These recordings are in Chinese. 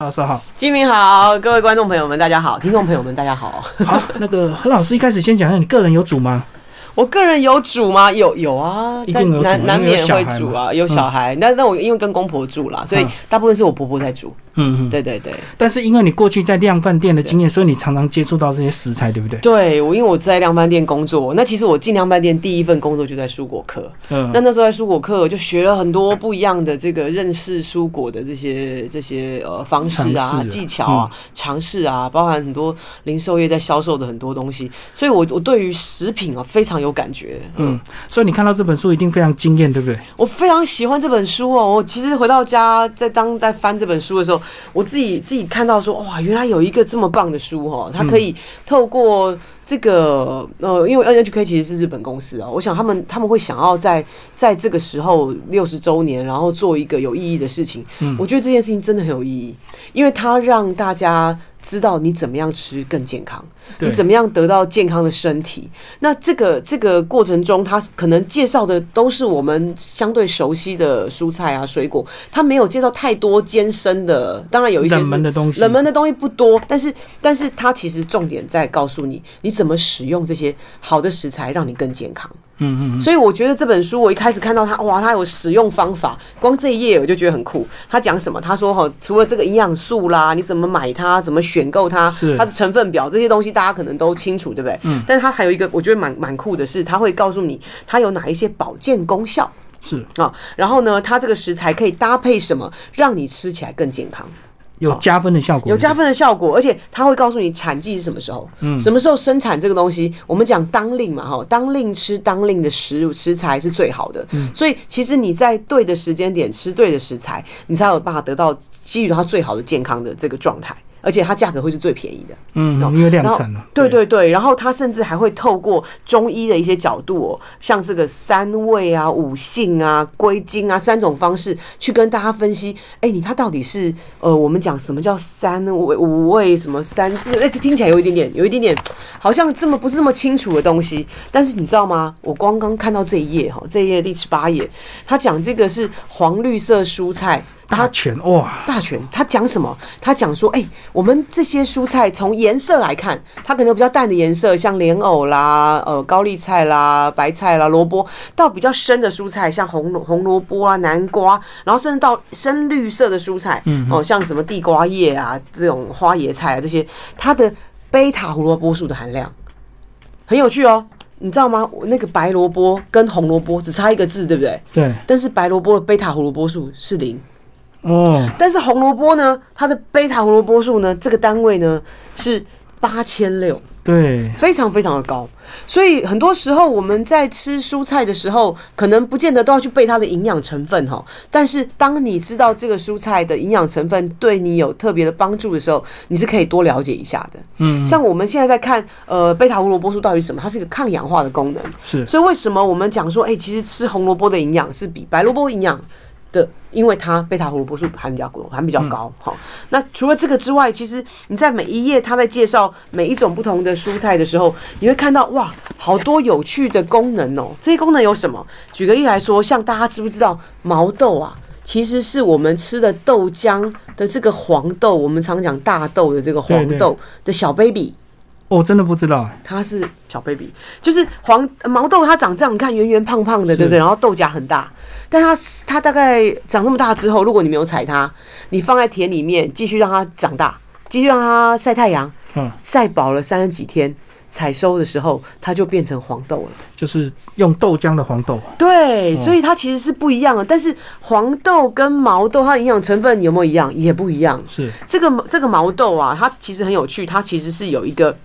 老师好，金明好，各位观众朋友们，大家好，听众朋友们，大家好。好，那个何老师一开始先讲一下，你个人有组吗？我个人有煮吗？有有啊，一定有煮难难免会煮啊，有小孩。那那我因为跟公婆住啦，所以嗯大部分是我婆婆在煮。嗯嗯。对对对，但是因为你过去在量贩店的经验，所以你常常接触到这些食材，对不对？对我因为我在量贩店工作，那其实我进量贩店第一份工作就在蔬果课。嗯那那时候在蔬果课，就学了很多不一样的这个认识蔬果的这些这些呃方式啊、技巧啊、尝试啊，包含很多零售业在销售的很多东西，所以我我对于食品啊非常有感觉。嗯，所以你看到这本书一定非常惊艳，对不对？我非常喜欢这本书哦。我其实回到家，在当在翻这本书的时候，我自己自己看到说，哇，原来有一个这么棒的书哦，它可以透过这个呃，因为 NHK 其实是日本公司啊，我想他们他们会想要在在这个时候六十周年，然后做一个有意义的事情。我觉得这件事情真的很有意义，因为它让大家知道你怎么样吃更健康。你怎么样得到健康的身体？那这个这个过程中，他可能介绍的都是我们相对熟悉的蔬菜啊、水果，他没有介绍太多艰深的。当然有一些冷门的东西冷门的东西不多，但是但是他其实重点在告诉你，你怎么使用这些好的食材，让你更健康。嗯嗯所以我觉得这本书，我一开始看到它，哇，它有使用方法，光这一页我就觉得很酷。他讲什么？他说哈，除了这个营养素啦，你怎么买它，怎么选购它，它的成分表这些东西，大家可能都清楚，对不对？嗯。但是它还有一个，我觉得蛮蛮酷的是，它会告诉你它有哪一些保健功效是啊，然后呢，它这个食材可以搭配什么，让你吃起来更健康。有加分的效果，有加分的效果，而且它会告诉你产季是什么时候，嗯什么时候生产这个东西。我们讲当令嘛，哈，当令吃当令的食物食材是最好的。嗯所以其实你在对的时间点吃对的食材，你才有办法得到基于它最好的健康的这个状态。而且它价格会是最便宜的，嗯，因为量产了，对对对，然后它甚至还会透过中医的一些角度哦，像这个三味啊、五性啊、归经啊三种方式去跟大家分析，哎，你它到底是呃，我们讲什么叫三味、五味什么三字，哎，听起来有一点点，有一点点好像这么不是那么清楚的东西，但是你知道吗？我刚刚看到这一页哈，这一页第十八页，它讲这个是黄绿色蔬菜。大全哇，大全，他讲什么？他讲说，哎、我们这些蔬菜从颜色来看，它可能有比较淡的颜色，像莲藕啦、呃高丽菜啦、白菜啦、萝卜，到比较深的蔬菜，像红红萝卜啊、南瓜，然后甚至到深绿色的蔬菜，嗯哦，像什么地瓜叶啊、这种花椰菜啊这些，它的贝塔胡萝卜素的含量很有趣哦。你知道吗？我那个白萝卜跟红萝卜只差一个字，对不对？对但是白萝卜的贝塔胡萝卜素是零。哦，但是红萝卜呢，它的贝塔胡萝卜素呢，这个单位呢是八千六，对，非常非常的高。所以很多时候我们在吃蔬菜的时候，可能不见得都要去背它的营养成分哈。但是当你知道这个蔬菜的营养成分对你有特别的帮助的时候，你是可以多了解一下的。嗯，像我们现在在看，呃，贝塔胡萝卜素到底是什么？它是一个抗氧化的功能。是所以为什么我们讲说，哎、其实吃红萝卜的营养是比白萝卜营养的，因为它贝塔胡萝卜素含比较高，含比较高。好、那除了这个之外，其实你在每一页它在介绍每一种不同的蔬菜的时候，你会看到哇，好多有趣的功能哦。这些功能有什么？举个例来说，像大家知不知道毛豆啊？其实是我们吃的豆浆的这个黄豆，我们常讲大豆的这个黄豆的小 baby。我真的不知道，它是小 baby，就是黄毛豆，它长这样，你看圆圆胖胖的，对不对？然后豆荚很大，但它它大概长这么大之后，如果你没有采它，你放在田里面继续让它长大，继续让它晒太阳，嗯，晒饱了三十几天，采收的时候它就变成黄豆了。就是用豆浆的黄豆，对，所以它其实是不一样的。但是黄豆跟毛豆，它的营养成分有没有一样？也不一样。是这个这个毛豆啊，它其实很有趣，它其实是有一个。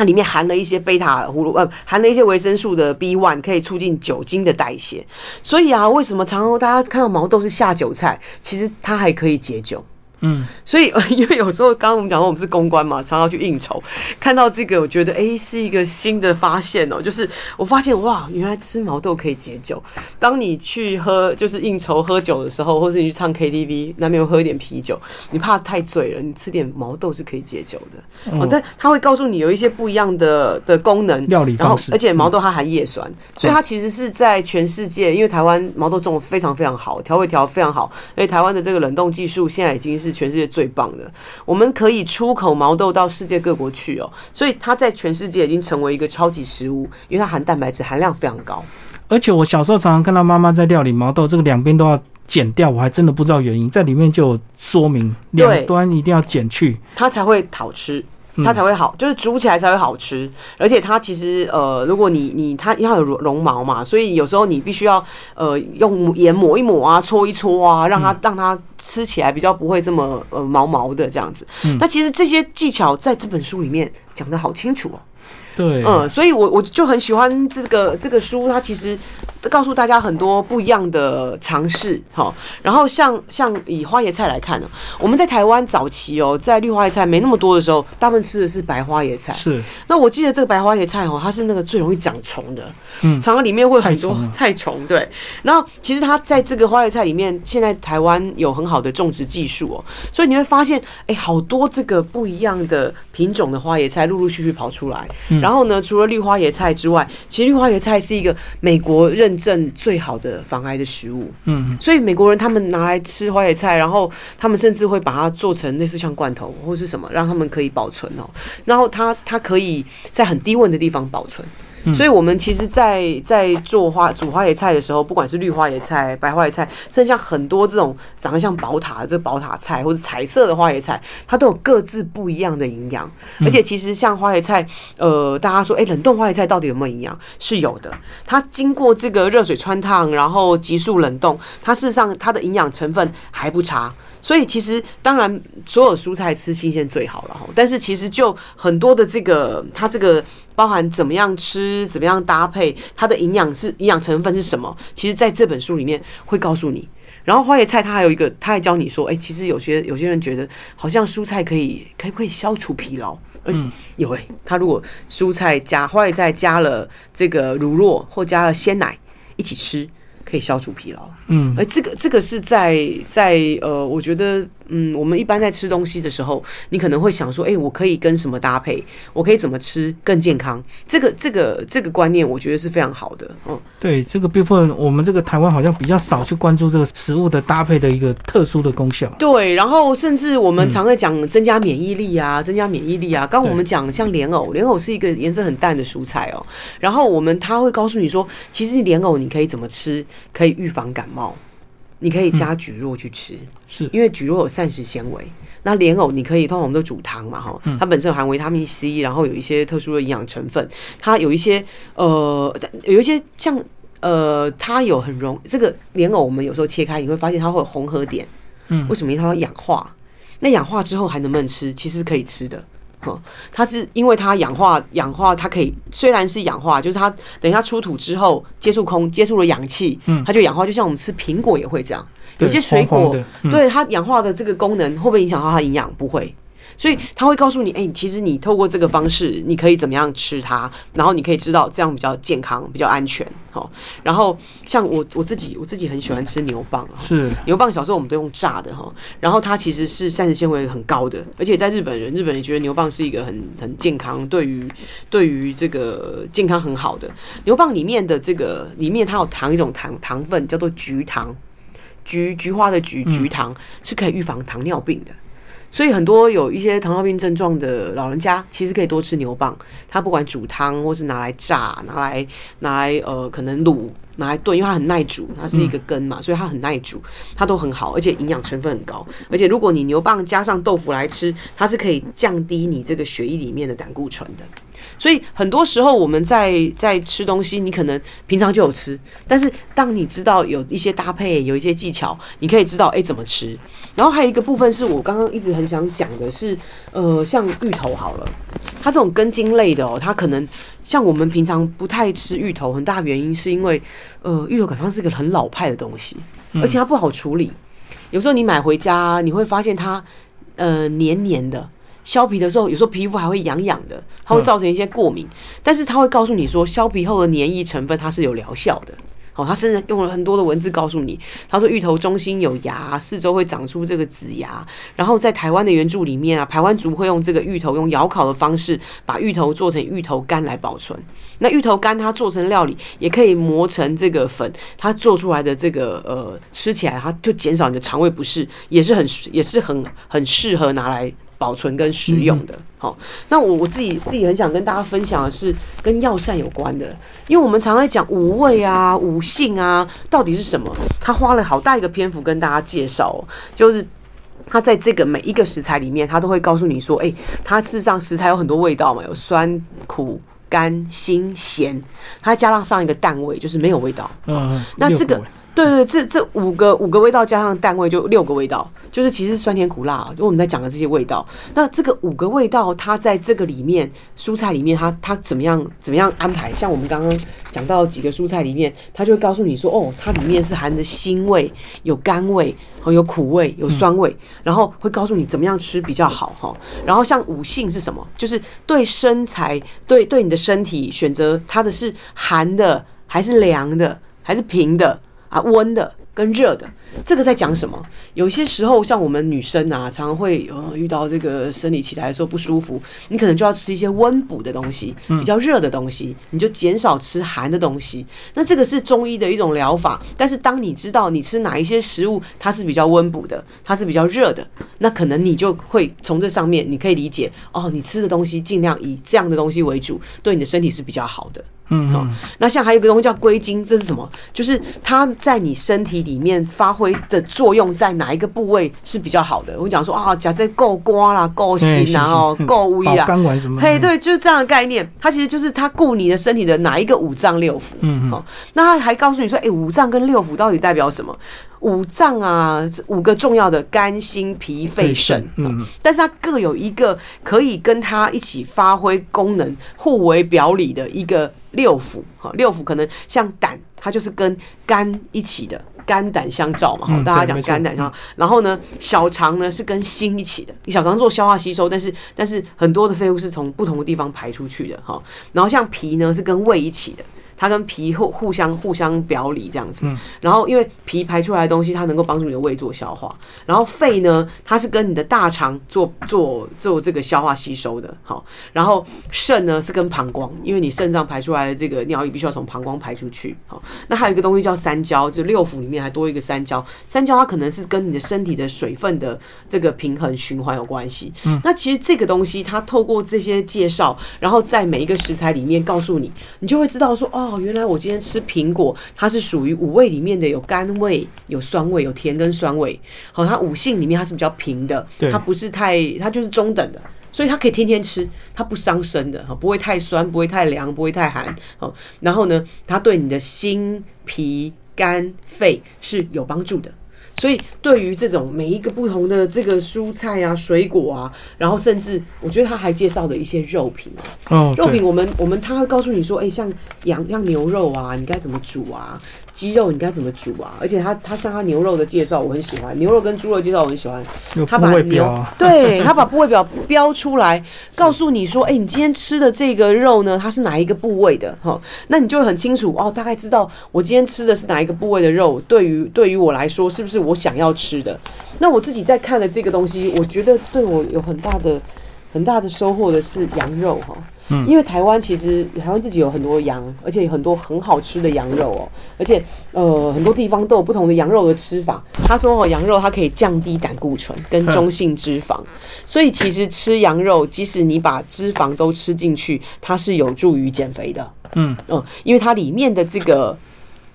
它里面含了一些贝塔胡萝呃，含了一些维生素的 B one，可以促进酒精的代谢。所以啊，为什么常常大家看到毛豆是下酒菜，其实它还可以解酒。嗯，所以，因为有时候刚刚我们讲到我们是公关嘛，常常去应酬，看到这个，我觉得哎、诶是一个新的发现哦、就是我发现哇，原来吃毛豆可以解酒。当你去喝就是应酬喝酒的时候，或是你去唱 KTV，那边有喝一点啤酒，你怕太醉了，你吃点毛豆是可以解酒的。哦，但它会告诉你有一些不一样的的功能，料理然后而且毛豆它含叶酸，所以它其实是在全世界，因为台湾毛豆种的非常非常好，调味调得非常好，而且台湾的这个冷冻技术现在已经是是全世界最棒的。我们可以出口毛豆到世界各国去哦，所以它在全世界已经成为一个超级食物，因为它含蛋白质含量非常高。而且我小时候常常看到妈妈在料理毛豆，这个两边都要剪掉，我还真的不知道原因，在里面就有说明，两端一定要剪去。它才会好吃，嗯它才会好，就是煮起来才会好吃。而且它其实呃，如果你你它要有绒绒毛嘛，所以有时候你必须要呃用盐抹一抹啊，搓一搓啊，让嗯它、让它吃起来比较不会这么呃毛毛的这样子。嗯那其实这些技巧在这本书里面讲的好清楚哦。对，嗯，所以我我就很喜欢这个这个书，它其实告诉大家很多不一样的尝试，哈。然后像像以花椰菜来看呢，我们在台湾早期哦，在绿花椰菜没那么多的时候，大部分吃的是白花椰菜。是那我记得这个白花椰菜哦，它是那个最容易长虫的，嗯常常里面会有很多菜虫啊，对。然后其实它在这个花椰菜里面，现在台湾有很好的种植技术哦，所以你会发现，哎，好多这个不一样的品种的花椰菜陆陆续续跑出来。然后呢，除了绿花椰菜之外，其实绿花椰菜是一个美国认证最好的防癌的食物。嗯，所以美国人他们拿来吃花椰菜，然后他们甚至会把它做成类似像罐头或是什么，让他们可以保存哦。然后它它可以在很低温的地方保存。所以，我们其实在，在做花煮花椰菜的时候，不管是绿花椰菜、白花椰菜，甚至像很多这种长得像宝塔的这个宝塔菜，或者彩色的花椰菜，它都有各自不一样的营养。而且，其实像花椰菜，呃，大家说，哎、冷冻花椰菜到底有没有营养？是有的。它经过这个热水穿烫，然后急速冷冻，它事实上它的营养成分还不差。所以其实当然所有蔬菜吃新鲜最好了哈，但是其实就很多的这个它这个包含怎么样吃、怎么样搭配，它的营养是营养成分是什么，其实在这本书里面会告诉你。然后花椰菜它还有一个，它还教你说，哎、其实有些有些人觉得好像蔬菜可以可以可以消除疲劳，嗯，有哎、它如果蔬菜加花椰菜加了这个乳酪或加了鲜奶一起吃，可以消除疲劳。嗯而这个这个是在在呃，我觉得嗯，我们一般在吃东西的时候，你可能会想说，哎、我可以跟什么搭配？我可以怎么吃更健康？这个这个这个观念，我觉得是非常好的。嗯，对，这个部分我们这个台湾好像比较少去关注这个食物的搭配的一个特殊的功效。对。然后甚至我们常在讲增加免疫力啊，增加免疫力啊。刚刚我们讲像莲藕，莲藕是一个颜色很淡的蔬菜哦。然后我们他会告诉你说，其实莲藕你可以怎么吃，可以预防感冒。你可以加蒟蒻去吃，是因为蒟蒻有膳食纤维。那莲藕你可以，通常我们都煮汤嘛，哈，它本身有含维他命 C，然后有一些特殊的营养成分，它有一些呃，有一些像呃，它有很容这个莲藕，我们有时候切开，你会发现它会有红褐点，嗯为什么？因为它会氧化。那氧化之后还能不能吃？其实是可以吃的。哈，它是因为它氧化，氧化它可以虽然是氧化，就是它等一下出土之后接触空接触了氧气，它就氧化，就像我们吃苹果也会这样。有些水果对它氧化的这个功能会不会影响到它营养？不会。所以他会告诉你，哎、其实你透过这个方式，你可以怎么样吃它，然后你可以知道这样比较健康、比较安全。好，然后像我我自己，我自己很喜欢吃牛蒡啊。是牛蒡小时候我们都用炸的哈，然后它其实是膳食纤维很高的，而且在日本人，日本人觉得牛蒡是一个很很健康，对于对于这个健康很好的。牛蒡里面的这个里面它有糖一种糖糖分叫做菊糖，菊菊花的菊菊糖是可以预防糖尿病的。所以很多有一些糖尿病症状的老人家，其实可以多吃牛蒡。它不管煮汤，或是拿来炸，拿来拿来呃可能卤，拿来炖，因为它很耐煮，它是一个根嘛，所以它很耐煮，它都很好，而且营养成分很高。而且如果你牛蒡加上豆腐来吃，它是可以降低你这个血液里面的胆固醇的。所以很多时候我们在在吃东西，你可能平常就有吃，但是当你知道有一些搭配，有一些技巧，你可以知道哎、怎么吃。然后还有一个部分是我刚刚一直很想讲的是，呃，像芋头好了，它这种根茎类的哦，它可能像我们平常不太吃芋头，很大原因是因为呃，芋头感觉是一个很老派的东西，而且它不好处理。有时候你买回家，你会发现它呃黏黏的。削皮的时候，有时候皮肤还会痒痒的，它会造成一些过敏。但是它会告诉你说，削皮后的黏液成分它是有疗效的。哦，他甚至用了很多的文字告诉你，他说芋头中心有芽，四周会长出这个籽芽，然后在台湾的原著里面啊，台湾族会用这个芋头用窑烤的方式把芋头做成芋头干来保存。那芋头干它做成料理，也可以磨成这个粉，它做出来的这个呃吃起来它就减少你的肠胃不适，也是很也是很很适合拿来。保存跟食用的，好，那我我自己自己很想跟大家分享的是跟药膳有关的，因为我们常在讲五味啊、五性啊，到底是什么？他花了好大一个篇幅跟大家介绍，就是他在这个每一个食材里面，他都会告诉你说，哎，它事实上食材有很多味道嘛，有酸、苦、甘、辛、咸，它加上上一个淡味，就是没有味道。嗯，那这个。对对，这这五个五个味道加上淡味就六个味道，就是其实酸甜苦辣，就我们在讲的这些味道。那这个五个味道，它在这个里面蔬菜里面，它它怎么样怎么样安排？像我们刚刚讲到几个蔬菜里面，它就会告诉你说，哦，它里面是含着腥味、有甘味、和有苦味、有酸味，然后会告诉你怎么样吃比较好哈。然后像五性是什么？就是对身材、对对你的身体选择它的是寒的还是凉的还是平的。啊，温的跟热的，这个在讲什么？有些时候，像我们女生啊，常常会呃遇到这个生理期来的时候不舒服，你可能就要吃一些温补的东西，比较热的东西，你就减少吃寒的东西。那这个是中医的一种疗法。但是当你知道你吃哪一些食物它是比较温补的，它是比较热的，那可能你就会从这上面你可以理解哦，你吃的东西尽量以这样的东西为主，对你的身体是比较好的。嗯，好。那像还有一个东西叫归经，这是什么？就是它在你身体里面发挥的作用，在哪一个部位是比较好的？我讲说啊，假在够瓜啦，够心啦，哦，够微啦，肝丸什么？嘿，对，就是这样的概念。它其实就是它顾你的身体的哪一个五脏六腑。嗯嗯。那他还告诉你说，哎，五脏跟六腑到底代表什么？五脏啊，五个重要的肝、心、脾、肺、肾，嗯，但是它各有一个可以跟它一起发挥功能、互为表里的一个六腑。哈，六腑可能像胆，它就是跟肝一起的，肝胆相照嘛。哈，大家讲肝胆相照。然后呢，小肠呢是跟心一起的，你小肠做消化吸收，但是但是很多的废物是从不同的地方排出去的。哈，然后像脾呢是跟胃一起的。它跟脾互互相互相表里这样子，然后因为脾排出来的东西，它能够帮助你的胃做消化。然后肺呢，它是跟你的大肠做做做这个消化吸收的。好，然后肾呢是跟膀胱，因为你肾脏排出来的这个尿液必须要从膀胱排出去。好，那还有一个东西叫三焦，就六腑里面还多一个三焦。三焦它可能是跟你的身体的水分的这个平衡循环有关系。嗯，那其实这个东西它透过这些介绍，然后在每一个食材里面告诉你，你就会知道说哦。哦，原来我今天吃苹果，它是属于五味里面的，有甘味、有酸味、有甜跟酸味。好，它五性里面它是比较平的，它不是太，它就是中等的，所以它可以天天吃，它不伤身的，哈，不会太酸，不会太凉，不会太寒。哦，然后呢，它对你的心、脾、肝、肺是有帮助的。所以，对于这种每一个不同的这个蔬菜啊、水果啊，然后甚至我觉得他还介绍的一些肉品哦，肉品我们我们他会告诉你说，哎，像羊、像牛肉啊，你该怎么煮啊？鸡肉你该怎么煮啊？而且他他像他牛肉的介绍我很喜欢，牛肉跟猪肉介绍我很喜欢。他把牛 对他把部位表标出来，告诉你说，哎，你今天吃的这个肉呢，它是哪一个部位的？哈，那你就会很清楚哦，大概知道我今天吃的是哪一个部位的肉。对于对于我来说，是不是我想要吃的？那我自己在看了这个东西，我觉得对我有很大的很大的收获的是羊肉哈。因为台湾其实台湾自己有很多羊，而且有很多很好吃的羊肉哦，而且呃很多地方都有不同的羊肉的吃法。他说哦，羊肉它可以降低胆固醇跟中性脂肪，所以其实吃羊肉，即使你把脂肪都吃进去，它是有助于减肥的。嗯嗯，因为它里面的这个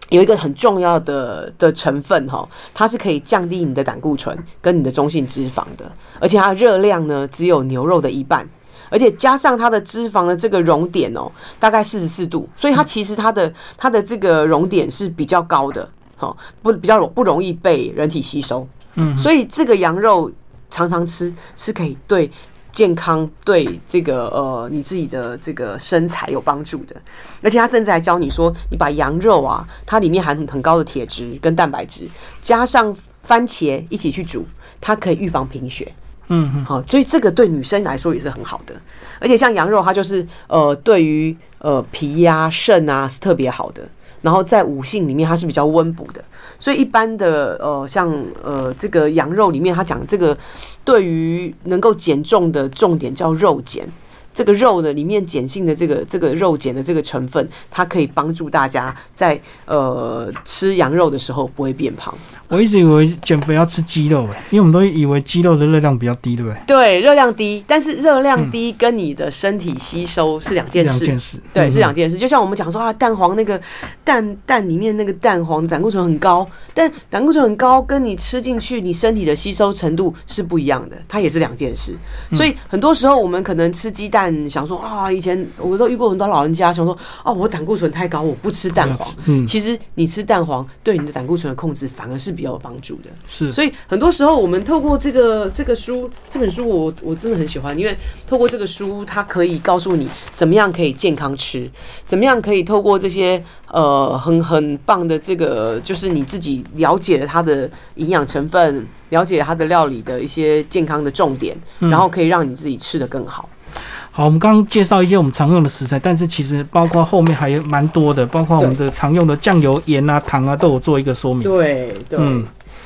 有一个很重要的的成分哈，它是可以降低你的胆固醇跟你的中性脂肪的，而且它热量呢只有牛肉的一半。而且加上它的脂肪的这个熔点哦，大概四十四度，所以它其实它的它的这个熔点是比较高的，好不比较不容易被人体吸收。嗯，所以这个羊肉常常吃是可以对健康对这个呃你自己的这个身材有帮助的。而且他甚至还教你说，你把羊肉啊，它里面含很高的铁质跟蛋白质，加上番茄一起去煮，它可以预防贫血。嗯嗯，好，所以这个对女生来说也是很好的，而且像羊肉，它就是呃，对于呃脾呀、肾啊是特别好的。然后在五性里面它是比较温补的，所以一般的呃像呃这个羊肉里面，它讲这个对于能够减重的重点叫肉减。这个肉呢，里面碱性的这个这个肉碱的这个成分，它可以帮助大家在呃吃羊肉的时候不会变胖。我一直以为减肥要吃鸡肉哎，因为我们都以为鸡肉的热量比较低，对不对？对，热量低，但是热量低跟你的身体吸收是两件事。两件事，对，嗯是两件事。就像我们讲说啊，蛋黄那个蛋蛋里面那个蛋黄胆固醇很高，但胆固醇很高跟你吃进去你身体的吸收程度是不一样的，它也是两件事。嗯所以很多时候我们可能吃鸡蛋，想说啊，以前我都遇过很多老人家想说，哦，我胆固醇太高，我不吃蛋黄。嗯，其实你吃蛋黄对你的胆固醇的控制反而是比较有帮助的。是，所以很多时候，我们透过这个这个书，这本书我我真的很喜欢，因为透过这个书，它可以告诉你怎么样可以健康吃，怎么样可以透过这些呃很很棒的这个，就是你自己了解了它的营养成分，了解了它的料理的一些健康的重点，嗯然后可以让你自己吃的更好。好，我们刚刚介绍一些我们常用的食材，但是其实包括后面还有蛮多的，包括我们的常用的酱油、盐啊、糖啊，都有做一个说明。对对。嗯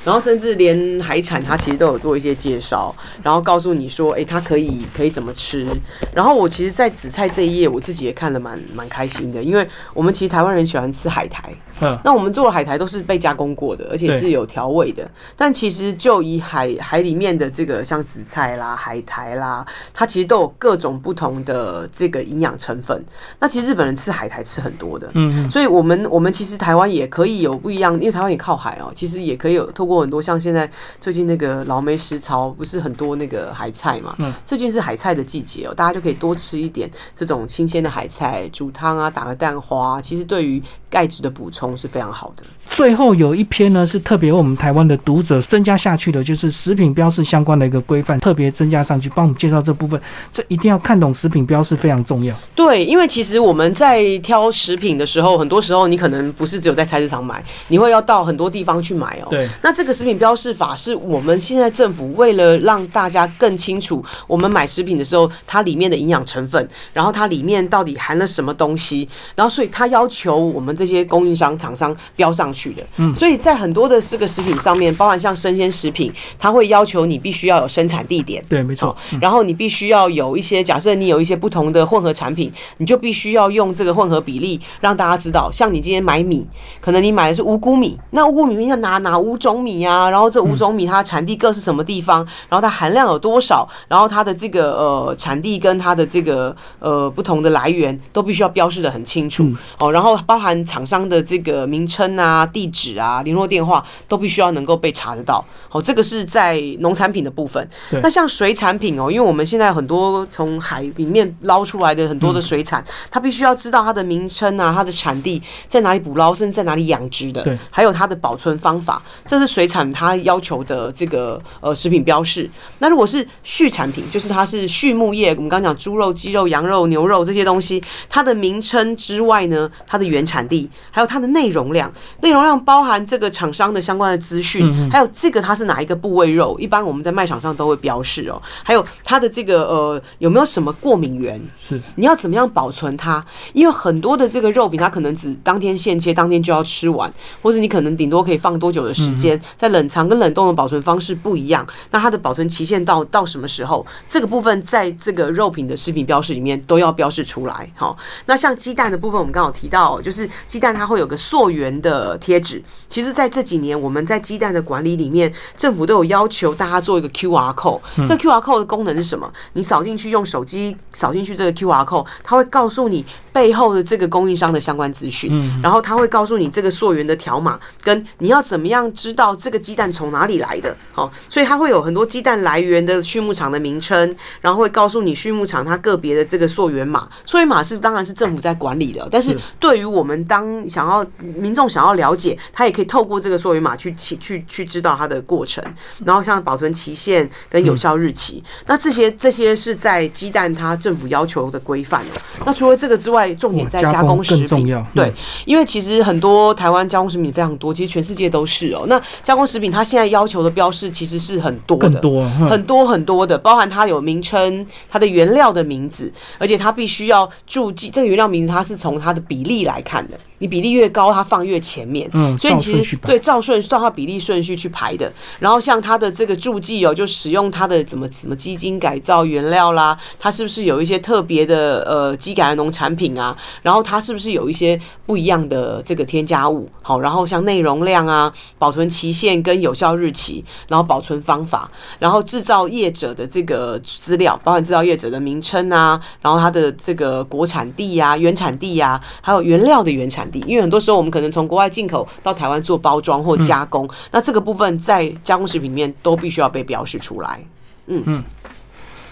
然后甚至连海产，它其实都有做一些介绍，然后告诉你说，哎，它可以可以怎么吃。然后我其实，在紫菜这一页，我自己也看了蛮蛮开心的，因为我们其实台湾人喜欢吃海苔，嗯，那我们做的海苔都是被加工过的，而且是有调味的。但其实就以海海里面的这个像紫菜啦、海苔啦，它其实都有各种不同的这个营养成分。那其实日本人吃海苔吃很多的，嗯嗯，所以我们我们其实台湾也可以有不一样，因为台湾也靠海哦，其实也可以有透过很多像现在最近那个老梅食槽不是很多那个海菜嘛，嗯，最近是海菜的季节哦，大家就可以多吃一点这种新鲜的海菜，煮汤啊，打个蛋花，其实对于钙质的补充是非常好的。最后有一篇呢是特别为我们台湾的读者增加下去的，就是食品标示相关的一个规范，特别增加上去，帮我们介绍这部分。这一定要看懂食品标示非常重要。对，因为其实我们在挑食品的时候，很多时候你可能不是只有在菜市场买，你会要到很多地方去买哦。对，那这个食品标示法是我们现在政府为了让大家更清楚，我们买食品的时候它里面的营养成分，然后它里面到底含了什么东西，然后所以它要求我们这些供应商厂商标上去的。嗯，所以在很多的这个食品上面，包含像生鲜食品，它会要求你必须要有生产地点。对，没错好。，然后你必须要有一些，假设你有一些不同的混合产品，你就必须要用这个混合比例让大家知道。像你今天买米，可能你买的是五谷米，那五谷米要拿哪五种米啊？然后这五种米它产地各是什么地方？然后它含量有多少？然后它的这个呃产地跟它的这个呃不同的来源都必须要标示的很清楚、哦。然后包含厂商的这个名称啊、地址啊、联络电话都必须要能够被查得到。哦，这个是在农产品的部分。那像水产品哦，因为我们现在很多从海里面捞出来的很多的水产，它必须要知道它的名称啊、它的产地在哪里捕捞，甚至在哪里养殖的对，还有它的保存方法，这是水产它要求的这个呃食品标示。那如果是畜产品，就是它是畜牧业，我们刚刚讲猪肉、鸡肉、羊肉、牛肉这些东西，它的名称之外呢，它的原产地，还有它的内容量，内容量包含这个厂商的相关的资讯，还有这个它是哪一个部位肉，一般我们在卖场上都会标示哦，还有它的这个呃有没有什么过敏源，是，你要怎么样保存它？因为很多的这个肉品，它可能只当天现切，当天就要吃完，或者你可能顶多可以放多久的时间，在冷藏跟冷冻的保存方式不一样。那它的保存期限到到什么时候？这个部分在这个肉品的食品标示里面都要标示出来。好，那像鸡蛋的部分，我们刚好提到，就是鸡蛋它会有个溯源的贴纸。其实，在这几年，我们在鸡蛋的管理里面，政府都有要求大家做一个 QR code。这 QR code 的功能是什么？你扫进去，用手机扫进去这个 QR code，它会告诉你背后的这个供应商的相关资讯，然后它会告诉你这个溯源的条码，跟你要怎么样知道这个鸡蛋从哪里来的。好，所以它会有很多鸡蛋来源的畜牧场的名称，然后会告诉你畜牧场它个别的这个溯源码。溯源码是当然是政府在管理的，但是对于我们当想要民众想要了解，他也可以透过这个溯源码去去去去知道它的过程，然后像保存期限跟有效日期，那这些这些是在鸡蛋它政府要求的规范哦。那除了这个之外，重点在加工工食品重要，对嗯，因为其实很多台湾加工食品非常多，其实全世界都是哦。那加工食品它现在要求的标示其实是很多的，更多，很多很多的，包含它有名称、它的原料的名字，而且它必须要注记这个原料名字，它是从它的比例来看的。你比例越高，它放越前面。嗯所以其实对照顺照它比例顺序去排的。然后像它的这个注记哦，就使用它的怎么什么基金改造原料啦，它是不是有一些特别的呃基改的农产品啊？然后它是不是有一些不一样的这个添加物？好，然后像内容量啊、保存期限跟有效日期，然后保存方法，然后制造业者的这个资料，包含制造业者的名称啊，然后它的这个国产地呀、原产地呀、还有原料的原产地。因为很多时候我们可能从国外进口到台湾做包装或加工，那这个部分在加工食品里面都必须要被标示出来。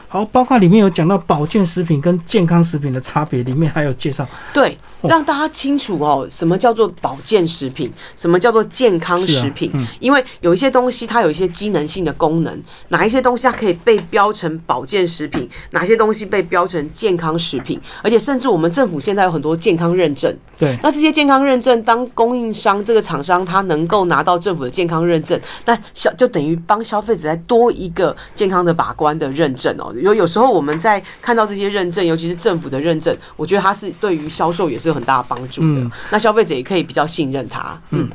好，包括里面有讲到保健食品跟健康食品的差别，里面还有介绍。对，哦让大家清楚哦，什么叫做保健食品，什么叫做健康食品。啊嗯因为有一些东西它有一些机能性的功能，哪一些东西它可以被标成保健食品，哪些东西被标成健康食品，而且甚至我们政府现在有很多健康认证。对，那这些健康认证，当供应商这个厂商他能够拿到政府的健康认证，那消就等于帮消费者再多一个健康的把关的认证哦。有有时候我们在看到这些认证，尤其是政府的认证，我觉得它是对于销售也是有很大的帮助的。嗯那消费者也可以比较信任它。嗯，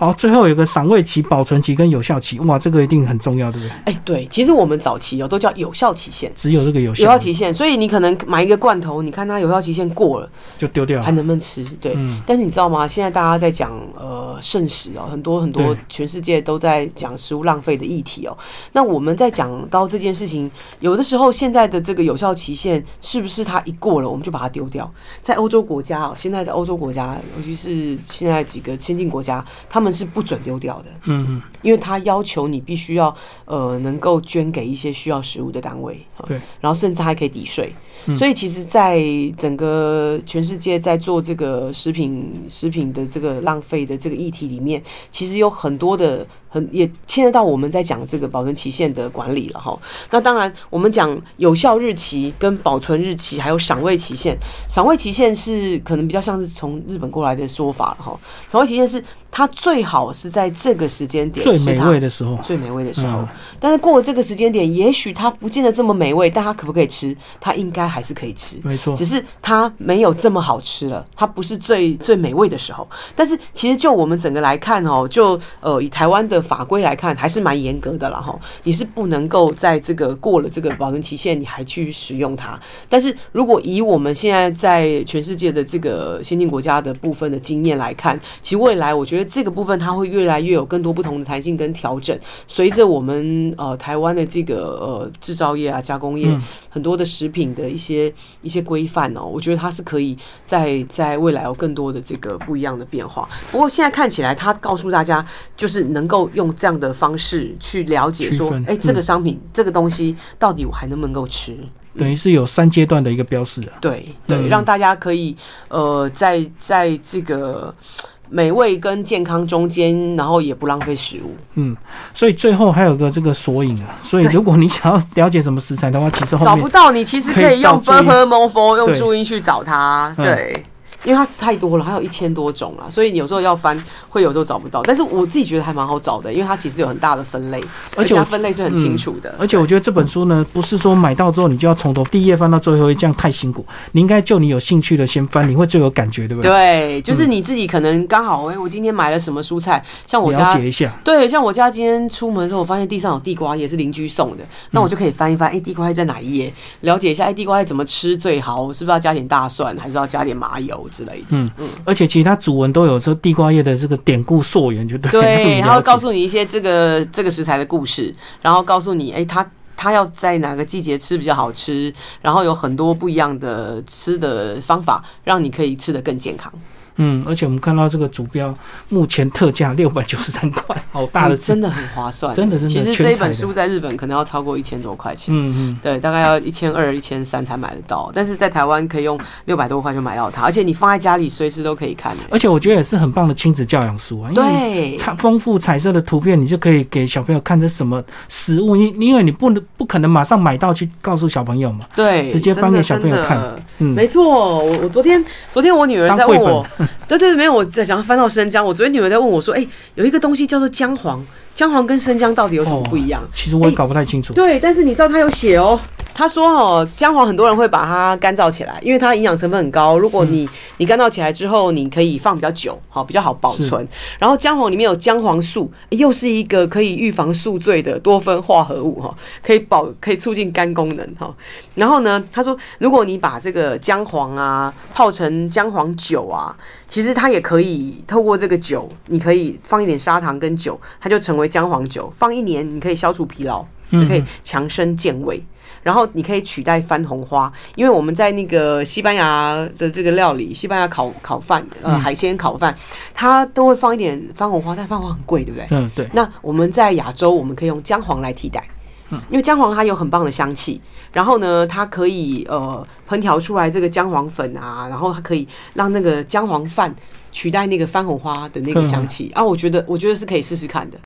好，最后有个赏味期、保存期跟有效期，哇，这个一定很重要，对不对？哎、对，其实我们早期哦都叫有效期限。只有这个有效，有效期限，所以你可能买一个罐头，你看它有效期限过了，就丢掉还。能不能吃？对，嗯但是你知道吗？现在大家在讲呃剩食哦，很多很多全世界都在讲食物浪费的议题哦。那我们在讲到这件事情，有的时候现在的这个有效期限是不是它一过了，我们就把它丢掉？在欧洲国家哦，现在在欧洲国家，尤其是现在几个先进国家，他们是不准丢掉的。嗯嗯，因为他要求你必须要呃能够捐给一些需要食物的单位，啊对，然后甚至还可以抵税。嗯所以其实，在整个全世界在做这个食品食品的这个浪费的这个议题里面，其实有很多的很也牵涉到我们在讲这个保存期限的管理了哈。那当然，我们讲有效日期、跟保存日期，还有赏味期限。赏味期限是可能比较像是从日本过来的说法了哈。赏味期限是它最好是在这个时间点最美味的时候，最美味的时候。嗯但是过了这个时间点，也许它不见得这么美味，但它可不可以吃？它应该还是可以吃。没错只，是它没有这么好吃了，它不是最最美味的时候。但是其实就我们整个来看哦，就呃以台湾的法规来看，还是蛮严格的了哈。你是不能够在这个过了这个保存期限，你还去使用它。但是如果以我们现在在全世界的这个先进国家的部分的经验来看，其实未来我觉得这个部分它会越来越有更多不同的弹性跟调整。随着我们呃台湾的这个呃制造业啊加工业、嗯很多的食品的一些一些规范哦，我觉得它是可以在在未来有更多的这个不一样的变化。不过现在看起来，它告诉大家就是能够用这样的方式去了解说哎，这个嗯商品、这个东西到底我还能不能够吃？等于是有三阶段的一个标示啊。对对，嗯让大家可以呃，在在这个美味跟健康中间，然后也不浪费食物。嗯，所以最后还有个这个索引啊，所以如果你想要了解什么食材的话，其实找不到你，其实可以用可以照注 b u r p l e Morpho 用注音去找它。嗯对。因为它太多了，还有一千多种了，所以你有时候要翻，会有时候找不到。但是我自己觉得还蛮好找的，因为它其实有很大的分类，而且它分类是很清楚的。而且我觉得这本书呢，不是说买到之后你就要从头第一页翻到最后一页，这样太辛苦。你应该就你有兴趣的先翻，你会最有感觉，对不对？对，就是你自己可能刚好，哎、我今天买了什么蔬菜，像我了家解一下。对，像我家今天出门的时候，我发现地上有地瓜叶是邻居送的，那我就可以翻一翻，哎、地瓜叶在哪一页？了解一下，哎、地瓜叶怎么吃最好？我是不是要加点大蒜，还是要加点麻油之类的？嗯嗯而且其他主文都有说地瓜叶的这个典故溯源，就对。让对，你他会了解告诉你一些这个这个食材的故事，然后告诉你，哎、它它要在哪个季节吃比较好吃，然后有很多不一样的吃的方法，让你可以吃得更健康。嗯，而且我们看到这个主标目前特价六百九十三块，好大的真的很划算，真的真的其实这一本书在日本可能要超过一千多块钱。嗯嗯，对，大概要一千二、一千三才买得到，但是在台湾可以用六百多块就买到它，而且你放在家里随时都可以看、欸。而且我觉得也是很棒的亲子教养书啊，因为对，彩丰富彩色的图片，你就可以给小朋友看这什么食物，因因为你不能不可能马上买到去告诉小朋友嘛。对，直接翻给小朋友看嗯，没错，我我昨天昨天我女儿在问我，对对对，没有我在想翻到生姜，我昨天女儿在问我说，哎、有一个东西叫做姜黄，姜黄跟生姜到底有什么不一样？其实我也搞不太清楚。对，但是你知道它有写哦，它他说哦，姜黄很多人会把它干燥起来，因为它营养成分很高。如果你你干燥起来之后，你可以放比较久，好比较好保存。然后姜黄里面有姜黄素，又是一个可以预防宿醉的多酚化合物哈，可以保可以促进肝功能哈。然后呢，他说如果你把这个姜黄啊泡成姜黄酒啊，其实它也可以透过这个酒，你可以放一点砂糖跟酒，它就成为姜黄酒。放一年，你可以消除疲劳，也可以强身健胃。然后你可以取代番红花，因为我们在那个西班牙的这个料理，西班牙烤烤饭，呃，海鲜烤饭，它都会放一点番红花，但番红花很贵，对不对？嗯，对。那我们在亚洲，我们可以用姜黄来替代，嗯，因为姜黄它有很棒的香气，然后呢，它可以呃烹调出来这个姜黄粉啊，然后它可以让那个姜黄饭取代那个番红花的那个香气啊，我觉得我觉得是可以试试看的。